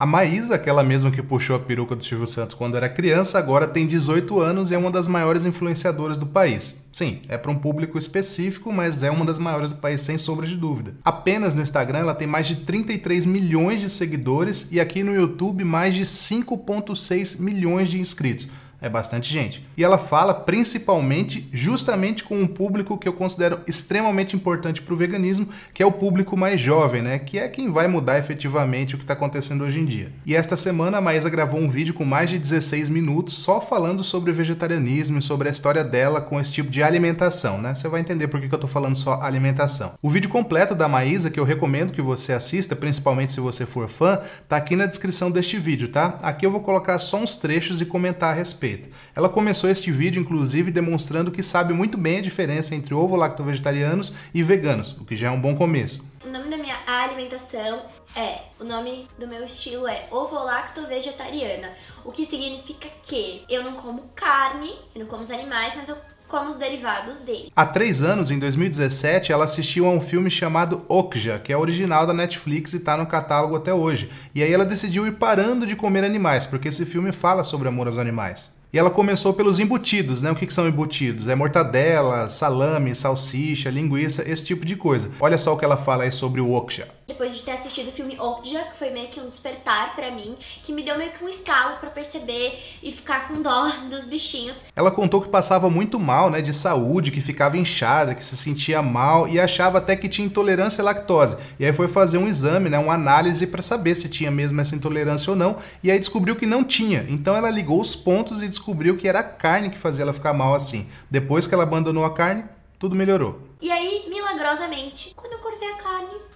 A Maísa, aquela mesma que puxou a peruca do Silvio Santos quando era criança, agora tem 18 anos e é uma das maiores influenciadoras do país. Sim, é para um público específico, mas é uma das maiores do país sem sombra de dúvida. Apenas no Instagram ela tem mais de 33 milhões de seguidores e aqui no YouTube mais de 5.6 milhões de inscritos. É bastante gente. E ela fala principalmente justamente com um público que eu considero extremamente importante para o veganismo, que é o público mais jovem, né? Que é quem vai mudar efetivamente o que está acontecendo hoje em dia. E esta semana a Maísa gravou um vídeo com mais de 16 minutos só falando sobre vegetarianismo e sobre a história dela com esse tipo de alimentação, né? Você vai entender por que, que eu estou falando só alimentação. O vídeo completo da Maísa, que eu recomendo que você assista, principalmente se você for fã, tá aqui na descrição deste vídeo, tá? Aqui eu vou colocar só uns trechos e comentar a respeito Ela começou este vídeo, inclusive, demonstrando que sabe muito bem a diferença entre ovo-lacto-vegetarianos e veganos, o que já é um bom começo. O nome da minha alimentação é, o nome do meu estilo é ovo-lacto-vegetariana, o que significa que eu não como carne, eu não como os animais, mas eu como os derivados dele. Há três anos, em 2017, ela assistiu a um filme chamado Okja, que é original da Netflix e está no catálogo até hoje. E aí ela decidiu ir parando de comer animais, porque esse filme fala sobre amor aos animais. E ela começou pelos embutidos, né? O que, que, são embutidos? É mortadela, salame, salsicha, linguiça, esse tipo de coisa. Olha só o que ela fala aí sobre o Okja. Depois de ter assistido o filme Okja, que foi meio que um despertar para mim, que me deu meio que um estalo para perceber e ficar com dó dos bichinhos. Ela contou que passava muito mal, né, de saúde, que ficava inchada, que se sentia mal e achava até que tinha intolerância à lactose. E aí foi fazer um exame, né, uma análise para saber se tinha mesmo essa intolerância ou não, e aí descobriu que não tinha. Então ela ligou os pontos e descobriu que era a carne que fazia ela ficar mal assim. Depois que ela abandonou a carne, tudo melhorou. E aí, milagrosamente, quando eu cortei a carne,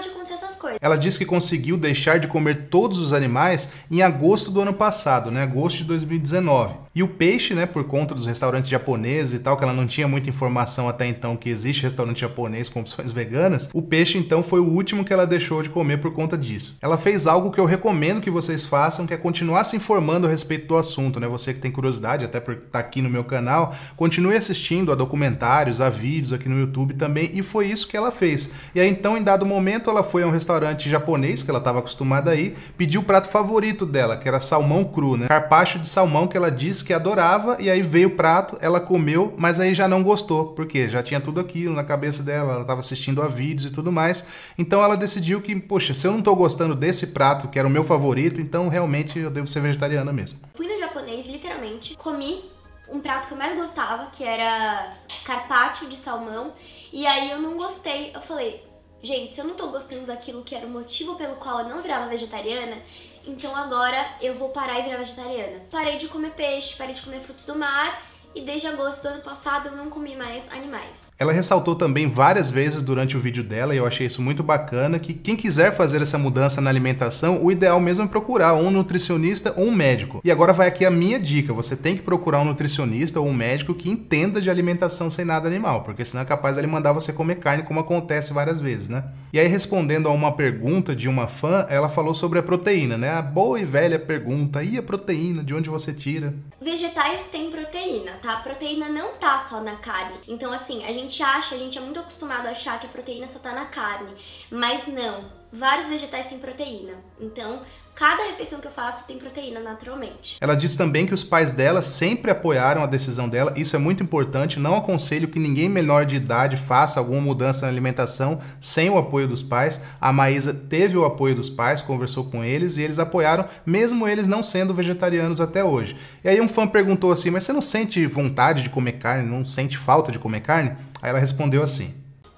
parou de acontecer essas coisas. Ela disse que conseguiu deixar de comer todos os animais em agosto do ano passado, né? Agosto de 2019. E o peixe, né, por conta dos restaurantes japoneses e tal, que ela não tinha muita informação até então que existe restaurante japonês com opções veganas, o peixe então foi o último que ela deixou de comer por conta disso. Ela fez algo que eu recomendo que vocês façam, que é continuar se informando a respeito do assunto, né? Você que tem curiosidade, até porque tá aqui no meu canal, continue assistindo a documentários, a vídeos aqui no YouTube também, e foi isso que ela fez. E aí então, em dado momento, ela foi a um restaurante japonês que ela estava acostumada a ir, pediu o prato favorito dela, que era salmão cru, né? Carpacho de salmão que ela disse disse que adorava, e aí veio o prato, ela comeu, mas aí já não gostou, porque já tinha tudo aquilo na cabeça dela, ela estava assistindo a vídeos e tudo mais. Então ela decidiu que, poxa, se eu não estou gostando desse prato, que era o meu favorito, então realmente eu devo ser vegetariana mesmo. Fui no japonês, literalmente, comi um prato que eu mais gostava, que era carpaccio de salmão, e aí eu não gostei. Eu falei, gente, se eu não tô gostando daquilo que era o motivo pelo qual eu não virava vegetariana, então agora eu vou parar e virar vegetariana. Parei de comer peixe, parei de comer frutos do mar e desde agosto do ano passado eu não comi mais animais. Ela ressaltou também várias vezes durante o vídeo dela, e eu achei isso muito bacana, que quem quiser fazer essa mudança na alimentação, o ideal mesmo é procurar um nutricionista ou um médico. E agora vai aqui a minha dica, você tem que procurar um nutricionista ou um médico que entenda de alimentação sem nada animal, porque senão é capaz de ele mandar você comer carne, como acontece várias vezes, né? E aí respondendo a uma pergunta de uma fã, ela falou sobre a proteína, né? A boa e velha pergunta, e a proteína, de onde você tira? Vegetais têm proteína, tá? A proteína não tá só na carne. Então, assim, a gente acha, a gente é muito acostumado a achar que a proteína só tá na carne. Mas não. Vários vegetais têm proteína. Então, Cada refeição que eu faço tem proteína naturalmente. Ela diz também que os pais dela sempre apoiaram a decisão dela. Isso é muito importante. Não aconselho que ninguém menor de idade faça alguma mudança na alimentação sem o apoio dos pais. A Maísa teve o apoio dos pais, conversou com eles e eles apoiaram, mesmo eles não sendo vegetarianos até hoje. E aí um fã perguntou assim: Mas você não sente vontade de comer carne? Não sente falta de comer carne? Aí ela respondeu assim: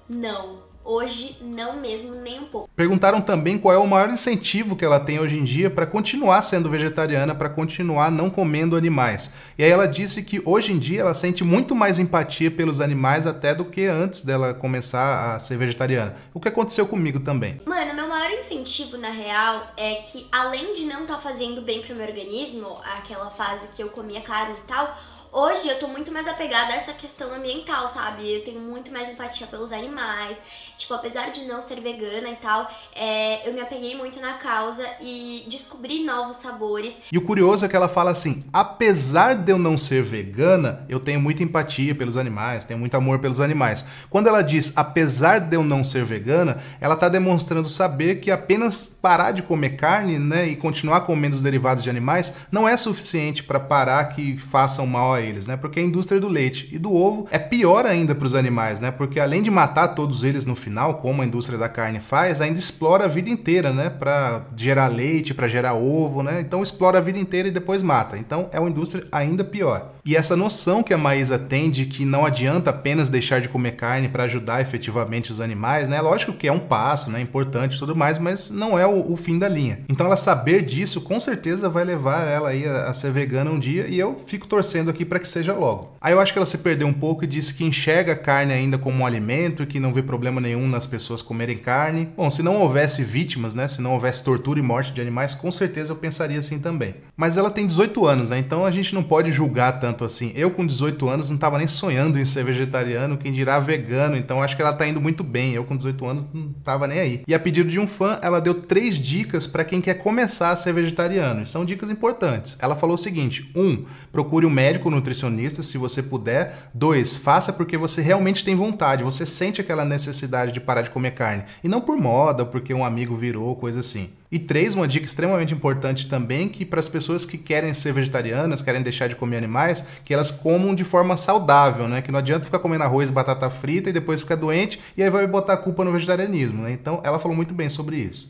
Não. Hoje, não mesmo, nem um pouco. Perguntaram também qual é o maior incentivo que ela tem hoje em dia para continuar sendo vegetariana, para continuar não comendo animais. E aí ela disse que hoje em dia ela sente muito mais empatia pelos animais até do que antes dela começar a ser vegetariana. O que aconteceu comigo também. Mano, meu maior incentivo na real é que além de não estar tá fazendo bem pro meu organismo, aquela fase que eu comia carne e tal, Hoje eu tô muito mais apegada a essa questão ambiental, sabe? Eu tenho muito mais empatia pelos animais. Tipo, apesar de não ser vegana e tal, é, eu me apeguei muito na causa e descobri novos sabores. E o curioso é que ela fala assim: apesar de eu não ser vegana, eu tenho muita empatia pelos animais, tenho muito amor pelos animais. Quando ela diz apesar de eu não ser vegana, ela tá demonstrando saber que apenas parar de comer carne, né, e continuar comendo os derivados de animais não é suficiente para parar que façam mal eles, né? Porque a indústria do leite e do ovo é pior ainda para os animais, né? Porque além de matar todos eles no final, como a indústria da carne faz, ainda explora a vida inteira, né? Para gerar leite, para gerar ovo, né? Então explora a vida inteira e depois mata. Então é uma indústria ainda pior. E essa noção que a Maísa tem de que não adianta apenas deixar de comer carne para ajudar efetivamente os animais, né? Lógico que é um passo, né? Importante e tudo mais, mas não é o, o, fim da linha. Então ela saber disso com certeza vai levar ela aí a, a ser vegana um dia e eu fico torcendo aqui para que seja logo. Aí eu acho que ela se perdeu um pouco e disse que enxerga a carne ainda como um alimento e que não vê problema nenhum nas pessoas comerem carne. Bom, se não houvesse vítimas, né? Se não houvesse tortura e morte de animais, com certeza eu pensaria assim também. Mas ela tem 18 anos, né? Então a gente não pode julgar tanto assim. Eu com 18 anos não tava nem sonhando em ser vegetariano, quem dirá vegano. Então acho que ela tá indo muito bem. Eu com 18 anos não tava nem aí. E a pedido de um fã, ela deu três dicas para quem quer começar a ser vegetariano. E são dicas importantes. Ela falou o seguinte: um, procure um médico nutricionista se você puder. Dois, faça porque você realmente tem vontade. Você sente aquela necessidade de parar de comer carne e não por moda, porque um amigo virou, coisa assim. E três, uma dica extremamente importante também, que para as pessoas que querem ser vegetarianas, querem deixar de comer animais, que elas comam de forma saudável, né? Que não adianta ficar comendo arroz e batata frita e depois ficar doente e aí vai botar a culpa no vegetarianismo, né? Então, ela falou muito bem sobre isso.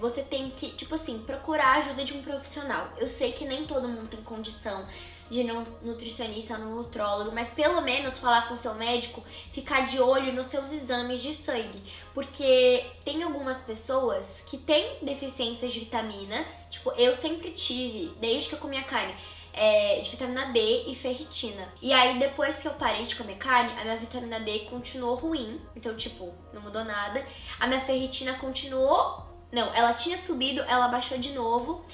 Você tem que, tipo assim, procurar a ajuda de um profissional. Eu sei que nem todo mundo tem condição de um nutricionista ou um nutrólogo, mas pelo menos falar com seu médico, ficar de olho nos seus exames de sangue, porque tem algumas pessoas que têm deficiências de vitamina, tipo, eu sempre tive, desde que eu comia carne, é, de vitamina D e ferritina. E aí, depois que eu parei de comer carne, a minha vitamina D continuou ruim. Então, tipo, não mudou nada. A minha ferritina continuou. Não, ela tinha subido, ela baixou de novo.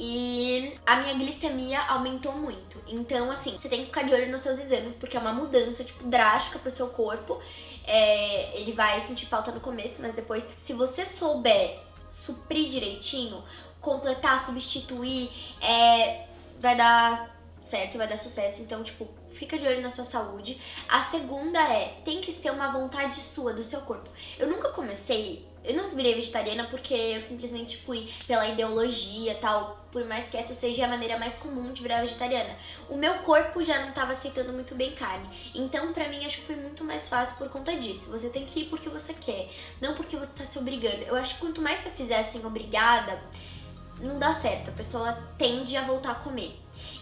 E a minha glicemia aumentou muito. Então, assim, você tem que ficar de olho nos seus exames, porque é uma mudança, tipo, drástica pro seu corpo. É, ele vai sentir falta no começo, mas depois, se você souber suprir direitinho, completar, substituir, é, vai dar certo, vai dar sucesso. Então, tipo, fica de olho na sua saúde. A segunda é, tem que ser uma vontade sua, do seu corpo. Eu nunca comecei eu não virei vegetariana porque eu simplesmente fui pela ideologia tal, por mais que essa seja a maneira mais comum de virar vegetariana. O meu corpo já não estava aceitando muito bem carne. Então, pra mim, acho que foi muito mais fácil por conta disso. Você tem que ir porque você quer, não porque você tá se obrigando. Eu acho que quanto mais você fizer assim, obrigada, não dá certo. A pessoa tende a voltar a comer.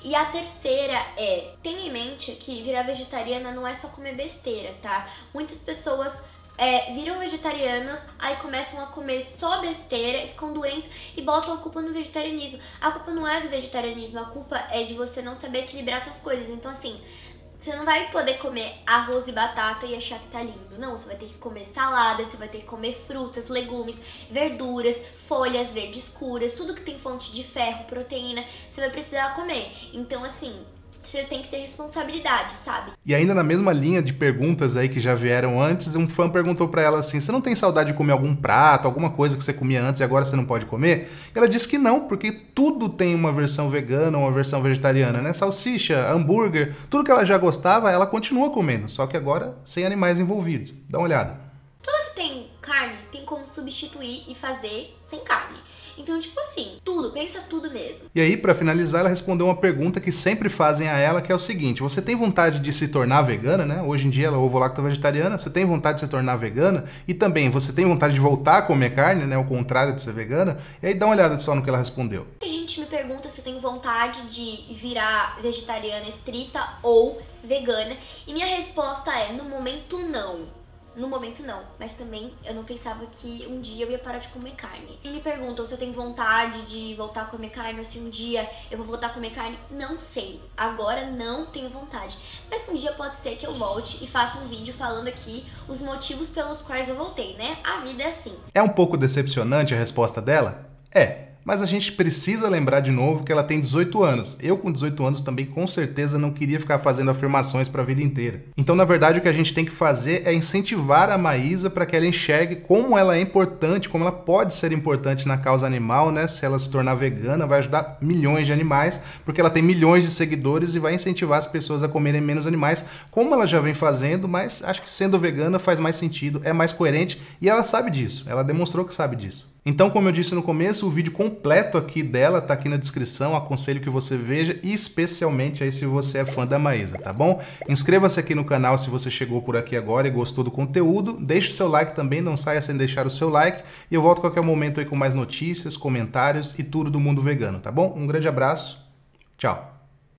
E a terceira é, tenha em mente que virar vegetariana não é só comer besteira, tá? Muitas pessoas é, viram vegetarianos, aí começam a comer só besteira ficam doentes e botam a culpa no vegetarianismo. A culpa não é do vegetarianismo, a culpa é de você não saber equilibrar suas coisas. Então, assim, você não vai poder comer arroz e batata e achar que tá lindo. Não, você vai ter que comer salada, você vai ter que comer frutas, legumes, verduras, folhas verdes escuras, tudo que tem fonte de ferro, proteína, você vai precisar comer. Então, assim, você tem que ter responsabilidade, sabe? E ainda na mesma linha de perguntas aí que já vieram antes, um fã perguntou para ela assim: "Você não tem saudade de comer algum prato, alguma coisa que você comia antes e agora você não pode comer?" E ela disse que não, porque tudo tem uma versão vegana, uma versão vegetariana, né? Salsicha, hambúrguer, tudo que ela já gostava, ela continua comendo, só que agora sem animais envolvidos. Dá uma olhada. Tudo que tem carne tem como substituir e fazer sem carne. Então, tipo assim, tudo, pensa tudo mesmo. E aí, para finalizar, ela respondeu uma pergunta que sempre fazem a ela, que é o seguinte: você tem vontade de se tornar vegana, né? Hoje em dia ela é ovo-lacto vegetariana, você tem vontade de se tornar vegana? E também, você tem vontade de voltar a comer carne, né? Ao contrário de ser vegana? E aí dá uma olhada só no que ela respondeu. A gente me pergunta se eu tenho vontade de virar vegetariana estrita ou vegana. E minha resposta é: no momento não. No momento não, mas também eu não pensava que um dia eu ia parar de comer carne. E me perguntam se eu tenho vontade de voltar a comer carne ou se um dia eu vou voltar a comer carne. Não sei. Agora não tenho vontade. Mas um dia pode ser que eu volte e faça um vídeo falando aqui os motivos pelos quais eu voltei, né? A vida é assim. É um pouco decepcionante a resposta dela? É. Mas a gente precisa lembrar de novo que ela tem 18 anos. Eu, com 18 anos, também com certeza não queria ficar fazendo afirmações para a vida inteira. Então, na verdade, o que a gente tem que fazer é incentivar a Maísa para que ela enxergue como ela é importante, como ela pode ser importante na causa animal, né? Se ela se tornar vegana, vai ajudar milhões de animais, porque ela tem milhões de seguidores e vai incentivar as pessoas a comerem menos animais, como ela já vem fazendo, mas acho que sendo vegana faz mais sentido, é mais coerente e ela sabe disso. Ela demonstrou que sabe disso. Então, como eu disse no começo, o vídeo completo aqui dela tá aqui na descrição, aconselho que você veja, especialmente aí se você é fã da Maísa, tá bom? Inscreva-se aqui no canal se você chegou por aqui agora e gostou do conteúdo, deixe o seu like também, não saia sem deixar o seu like, e eu volto a qualquer momento aí com mais notícias, comentários e tudo do mundo vegano, tá bom? Um grande abraço, tchau!